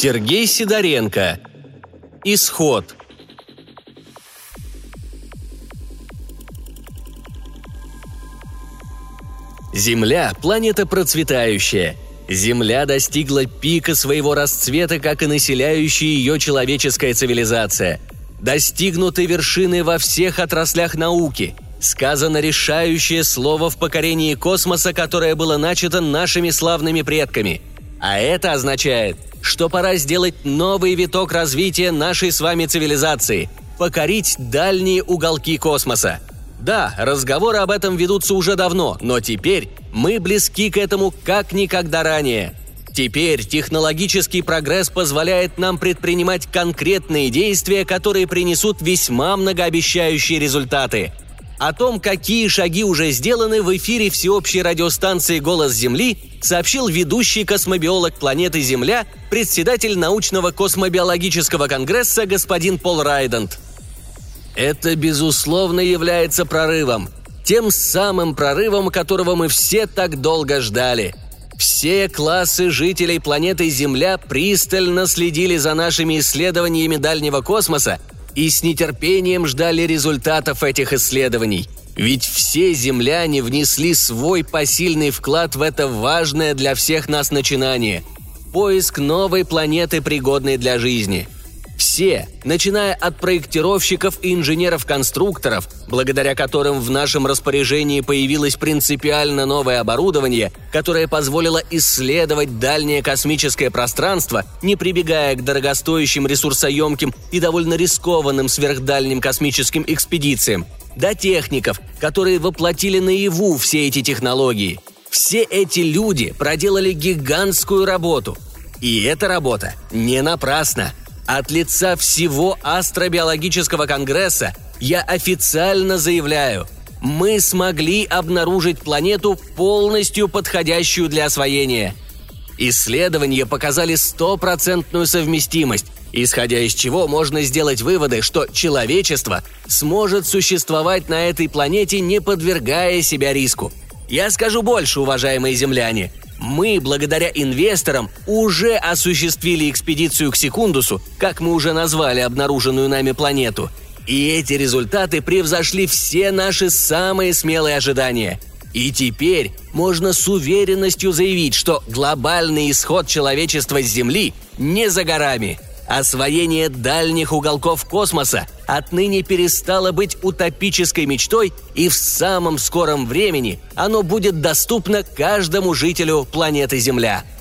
Сергей Сидоренко. Исход. Земля – планета процветающая. Земля достигла пика своего расцвета, как и населяющая ее человеческая цивилизация. Достигнуты вершины во всех отраслях науки. Сказано решающее слово в покорении космоса, которое было начато нашими славными предками. А это означает – что пора сделать новый виток развития нашей с вами цивилизации – покорить дальние уголки космоса. Да, разговоры об этом ведутся уже давно, но теперь мы близки к этому как никогда ранее. Теперь технологический прогресс позволяет нам предпринимать конкретные действия, которые принесут весьма многообещающие результаты – о том, какие шаги уже сделаны в эфире всеобщей радиостанции «Голос Земли», сообщил ведущий космобиолог планеты Земля, председатель научного космобиологического конгресса господин Пол Райдент. Это, безусловно, является прорывом. Тем самым прорывом, которого мы все так долго ждали. Все классы жителей планеты Земля пристально следили за нашими исследованиями дальнего космоса и с нетерпением ждали результатов этих исследований. Ведь все земляне внесли свой посильный вклад в это важное для всех нас начинание – поиск новой планеты, пригодной для жизни – все, начиная от проектировщиков и инженеров-конструкторов, благодаря которым в нашем распоряжении появилось принципиально новое оборудование, которое позволило исследовать дальнее космическое пространство, не прибегая к дорогостоящим ресурсоемким и довольно рискованным сверхдальним космическим экспедициям, до техников, которые воплотили наяву все эти технологии. Все эти люди проделали гигантскую работу. И эта работа не напрасна – от лица всего астробиологического конгресса я официально заявляю, мы смогли обнаружить планету, полностью подходящую для освоения. Исследования показали стопроцентную совместимость, исходя из чего можно сделать выводы, что человечество сможет существовать на этой планете, не подвергая себя риску. Я скажу больше, уважаемые земляне. Мы, благодаря инвесторам, уже осуществили экспедицию к Секундусу, как мы уже назвали обнаруженную нами планету. И эти результаты превзошли все наши самые смелые ожидания. И теперь можно с уверенностью заявить, что глобальный исход человечества с Земли не за горами – Освоение дальних уголков космоса отныне перестало быть утопической мечтой, и в самом скором времени оно будет доступно каждому жителю планеты Земля –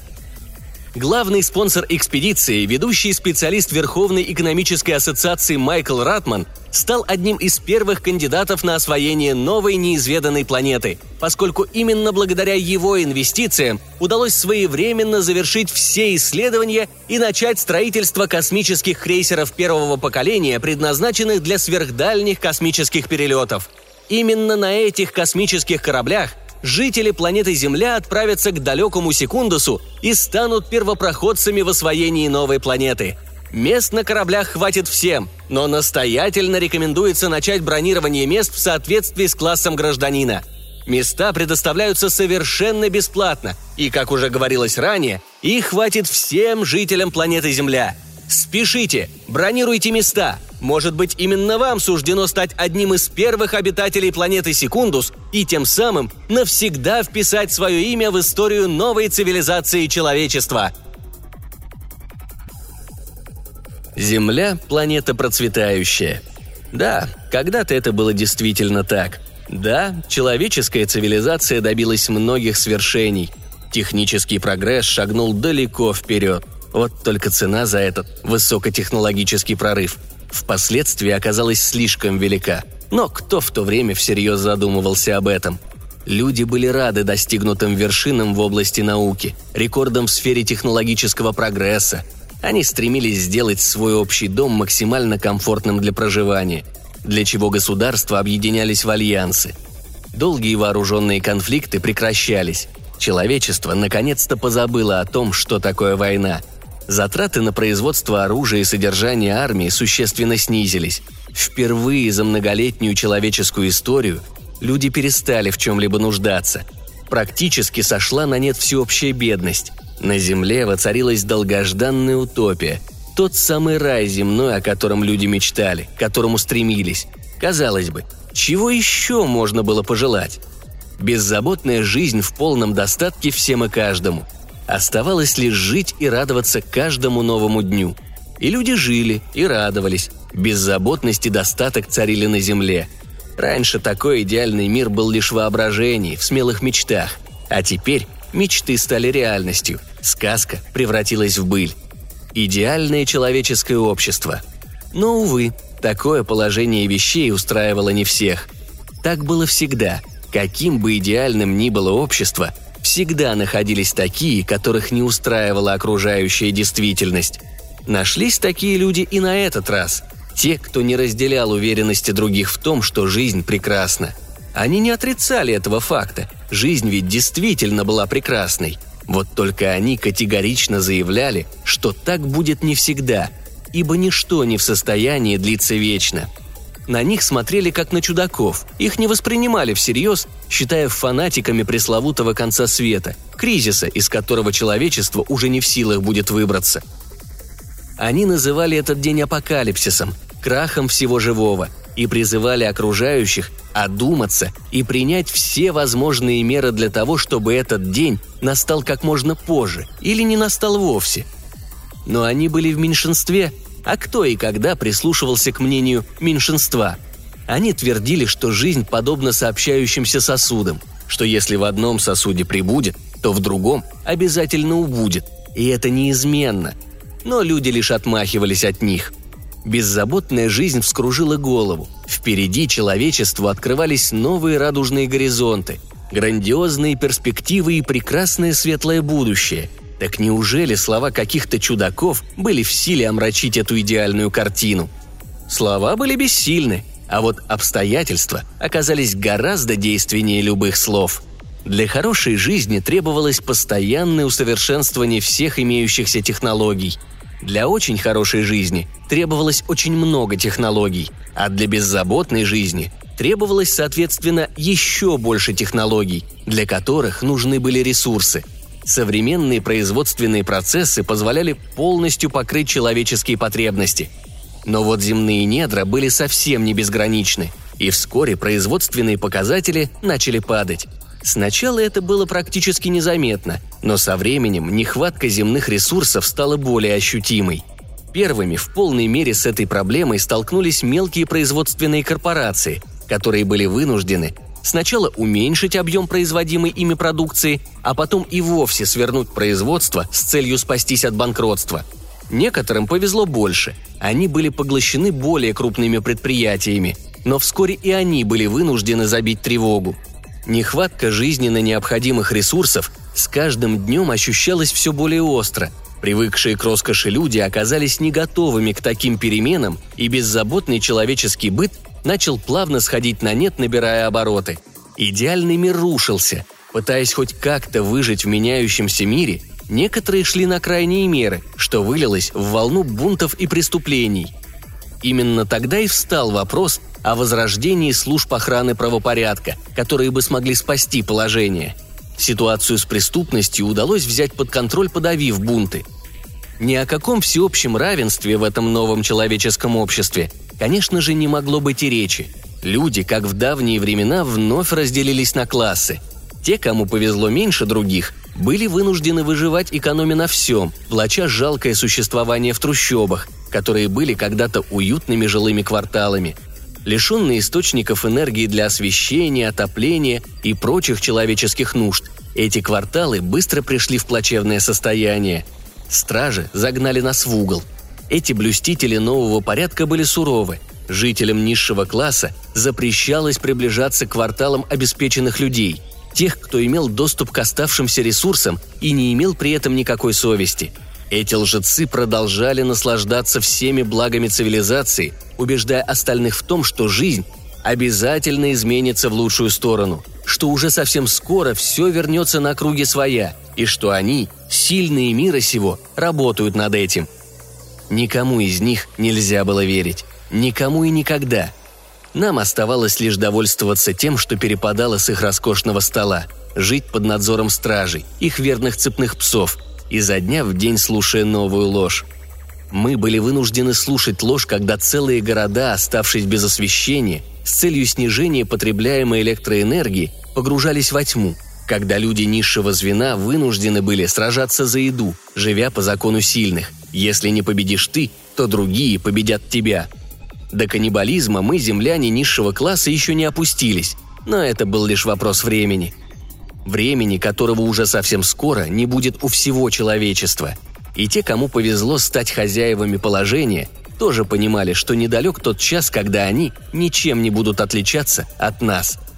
Главный спонсор экспедиции, ведущий специалист Верховной экономической ассоциации Майкл Ратман, стал одним из первых кандидатов на освоение новой неизведанной планеты, поскольку именно благодаря его инвестициям удалось своевременно завершить все исследования и начать строительство космических крейсеров первого поколения, предназначенных для сверхдальних космических перелетов. Именно на этих космических кораблях жители планеты Земля отправятся к далекому Секундусу и станут первопроходцами в освоении новой планеты. Мест на кораблях хватит всем, но настоятельно рекомендуется начать бронирование мест в соответствии с классом гражданина. Места предоставляются совершенно бесплатно, и, как уже говорилось ранее, их хватит всем жителям планеты Земля. Спешите, бронируйте места – может быть, именно вам суждено стать одним из первых обитателей планеты Секундус и тем самым навсегда вписать свое имя в историю новой цивилизации человечества. Земля – планета процветающая. Да, когда-то это было действительно так. Да, человеческая цивилизация добилась многих свершений. Технический прогресс шагнул далеко вперед. Вот только цена за этот высокотехнологический прорыв – впоследствии оказалась слишком велика. Но кто в то время всерьез задумывался об этом? Люди были рады достигнутым вершинам в области науки, рекордам в сфере технологического прогресса. Они стремились сделать свой общий дом максимально комфортным для проживания, для чего государства объединялись в альянсы. Долгие вооруженные конфликты прекращались. Человечество наконец-то позабыло о том, что такое война. Затраты на производство оружия и содержание армии существенно снизились. Впервые за многолетнюю человеческую историю люди перестали в чем-либо нуждаться. Практически сошла на нет всеобщая бедность. На Земле воцарилась долгожданная утопия. Тот самый рай земной, о котором люди мечтали, к которому стремились. Казалось бы, чего еще можно было пожелать? Беззаботная жизнь в полном достатке всем и каждому. Оставалось лишь жить и радоваться каждому новому дню. И люди жили и радовались. Беззаботность и достаток царили на земле. Раньше такой идеальный мир был лишь воображений, в смелых мечтах. А теперь мечты стали реальностью. Сказка превратилась в быль. Идеальное человеческое общество. Но, увы, такое положение вещей устраивало не всех. Так было всегда – Каким бы идеальным ни было общество, всегда находились такие, которых не устраивала окружающая действительность. Нашлись такие люди и на этот раз. Те, кто не разделял уверенности других в том, что жизнь прекрасна. Они не отрицали этого факта. Жизнь ведь действительно была прекрасной. Вот только они категорично заявляли, что так будет не всегда, ибо ничто не в состоянии длиться вечно – на них смотрели как на чудаков, их не воспринимали всерьез, считая фанатиками пресловутого конца света, кризиса, из которого человечество уже не в силах будет выбраться. Они называли этот день апокалипсисом, крахом всего живого, и призывали окружающих одуматься и принять все возможные меры для того, чтобы этот день настал как можно позже или не настал вовсе. Но они были в меньшинстве – а кто и когда прислушивался к мнению меньшинства? Они твердили, что жизнь подобна сообщающимся сосудам, что если в одном сосуде прибудет, то в другом обязательно убудет, и это неизменно. Но люди лишь отмахивались от них. Беззаботная жизнь вскружила голову. Впереди человечеству открывались новые радужные горизонты, грандиозные перспективы и прекрасное светлое будущее – так неужели слова каких-то чудаков были в силе омрачить эту идеальную картину? Слова были бессильны, а вот обстоятельства оказались гораздо действеннее любых слов. Для хорошей жизни требовалось постоянное усовершенствование всех имеющихся технологий. Для очень хорошей жизни требовалось очень много технологий, а для беззаботной жизни требовалось, соответственно, еще больше технологий, для которых нужны были ресурсы – современные производственные процессы позволяли полностью покрыть человеческие потребности. Но вот земные недра были совсем не безграничны, и вскоре производственные показатели начали падать. Сначала это было практически незаметно, но со временем нехватка земных ресурсов стала более ощутимой. Первыми в полной мере с этой проблемой столкнулись мелкие производственные корпорации, которые были вынуждены Сначала уменьшить объем производимой ими продукции, а потом и вовсе свернуть производство с целью спастись от банкротства. Некоторым повезло больше. Они были поглощены более крупными предприятиями, но вскоре и они были вынуждены забить тревогу. Нехватка жизненно необходимых ресурсов с каждым днем ощущалась все более остро. Привыкшие к роскоши люди оказались не готовыми к таким переменам, и беззаботный человеческий быт начал плавно сходить на нет, набирая обороты. Идеальный мир рушился. Пытаясь хоть как-то выжить в меняющемся мире, некоторые шли на крайние меры, что вылилось в волну бунтов и преступлений. Именно тогда и встал вопрос о возрождении служб охраны правопорядка, которые бы смогли спасти положение. Ситуацию с преступностью удалось взять под контроль, подавив бунты. Ни о каком всеобщем равенстве в этом новом человеческом обществе конечно же, не могло быть и речи. Люди, как в давние времена, вновь разделились на классы. Те, кому повезло меньше других, были вынуждены выживать экономя на всем, плача жалкое существование в трущобах, которые были когда-то уютными жилыми кварталами. Лишенные источников энергии для освещения, отопления и прочих человеческих нужд, эти кварталы быстро пришли в плачевное состояние. Стражи загнали нас в угол – эти блюстители нового порядка были суровы. Жителям низшего класса запрещалось приближаться к кварталам обеспеченных людей, тех, кто имел доступ к оставшимся ресурсам и не имел при этом никакой совести. Эти лжецы продолжали наслаждаться всеми благами цивилизации, убеждая остальных в том, что жизнь обязательно изменится в лучшую сторону, что уже совсем скоро все вернется на круги своя, и что они, сильные мира сего, работают над этим. Никому из них нельзя было верить. Никому и никогда. Нам оставалось лишь довольствоваться тем, что перепадало с их роскошного стола, жить под надзором стражей, их верных цепных псов, изо дня в день слушая новую ложь. Мы были вынуждены слушать ложь, когда целые города, оставшись без освещения, с целью снижения потребляемой электроэнергии, погружались во тьму, когда люди низшего звена вынуждены были сражаться за еду, живя по закону сильных. Если не победишь ты, то другие победят тебя. До каннибализма мы, земляне низшего класса, еще не опустились, но это был лишь вопрос времени. Времени, которого уже совсем скоро не будет у всего человечества. И те, кому повезло стать хозяевами положения, тоже понимали, что недалек тот час, когда они ничем не будут отличаться от нас –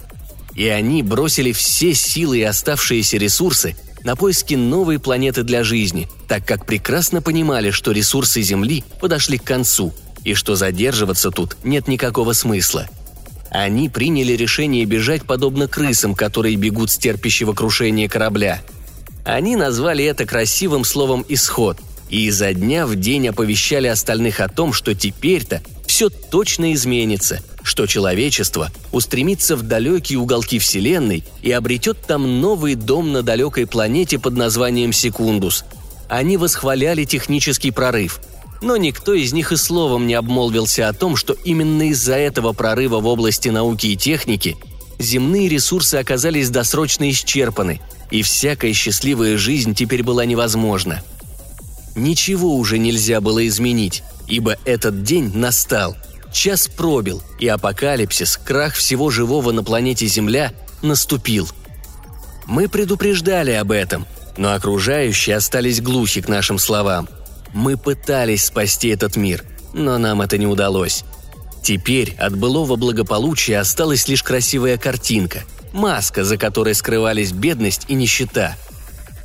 и они бросили все силы и оставшиеся ресурсы на поиски новой планеты для жизни, так как прекрасно понимали, что ресурсы Земли подошли к концу и что задерживаться тут нет никакого смысла. Они приняли решение бежать подобно крысам, которые бегут с терпящего крушения корабля. Они назвали это красивым словом «исход», и изо дня в день оповещали остальных о том, что теперь-то все точно изменится, что человечество устремится в далекие уголки Вселенной и обретет там новый дом на далекой планете под названием Секундус. Они восхваляли технический прорыв, но никто из них и словом не обмолвился о том, что именно из-за этого прорыва в области науки и техники земные ресурсы оказались досрочно исчерпаны, и всякая счастливая жизнь теперь была невозможна. Ничего уже нельзя было изменить, ибо этот день настал – Час пробил, и апокалипсис, крах всего живого на планете Земля наступил. Мы предупреждали об этом, но окружающие остались глухи к нашим словам. Мы пытались спасти этот мир, но нам это не удалось. Теперь от былого благополучия осталась лишь красивая картинка, маска, за которой скрывались бедность и нищета.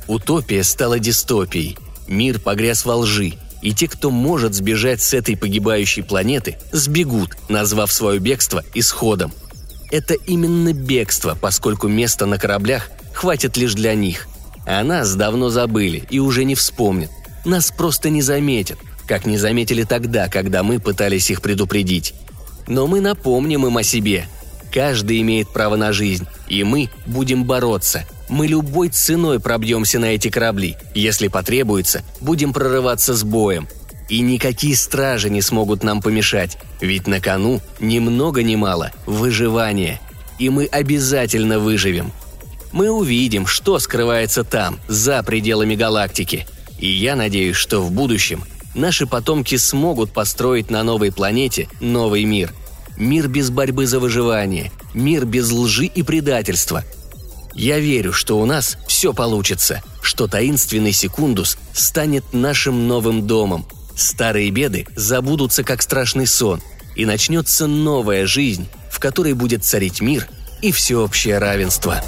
Утопия стала дистопией, мир погряз во лжи, и те, кто может сбежать с этой погибающей планеты, сбегут, назвав свое бегство исходом. Это именно бегство, поскольку места на кораблях хватит лишь для них. А нас давно забыли и уже не вспомнят. Нас просто не заметят, как не заметили тогда, когда мы пытались их предупредить. Но мы напомним им о себе. Каждый имеет право на жизнь, и мы будем бороться – мы любой ценой пробьемся на эти корабли. Если потребуется, будем прорываться с боем. И никакие стражи не смогут нам помешать, ведь на кону ни много ни мало выживание. И мы обязательно выживем. Мы увидим, что скрывается там, за пределами галактики. И я надеюсь, что в будущем наши потомки смогут построить на новой планете новый мир. Мир без борьбы за выживание, мир без лжи и предательства – я верю, что у нас все получится, что таинственный секундус станет нашим новым домом. Старые беды забудутся как страшный сон, и начнется новая жизнь, в которой будет царить мир и всеобщее равенство.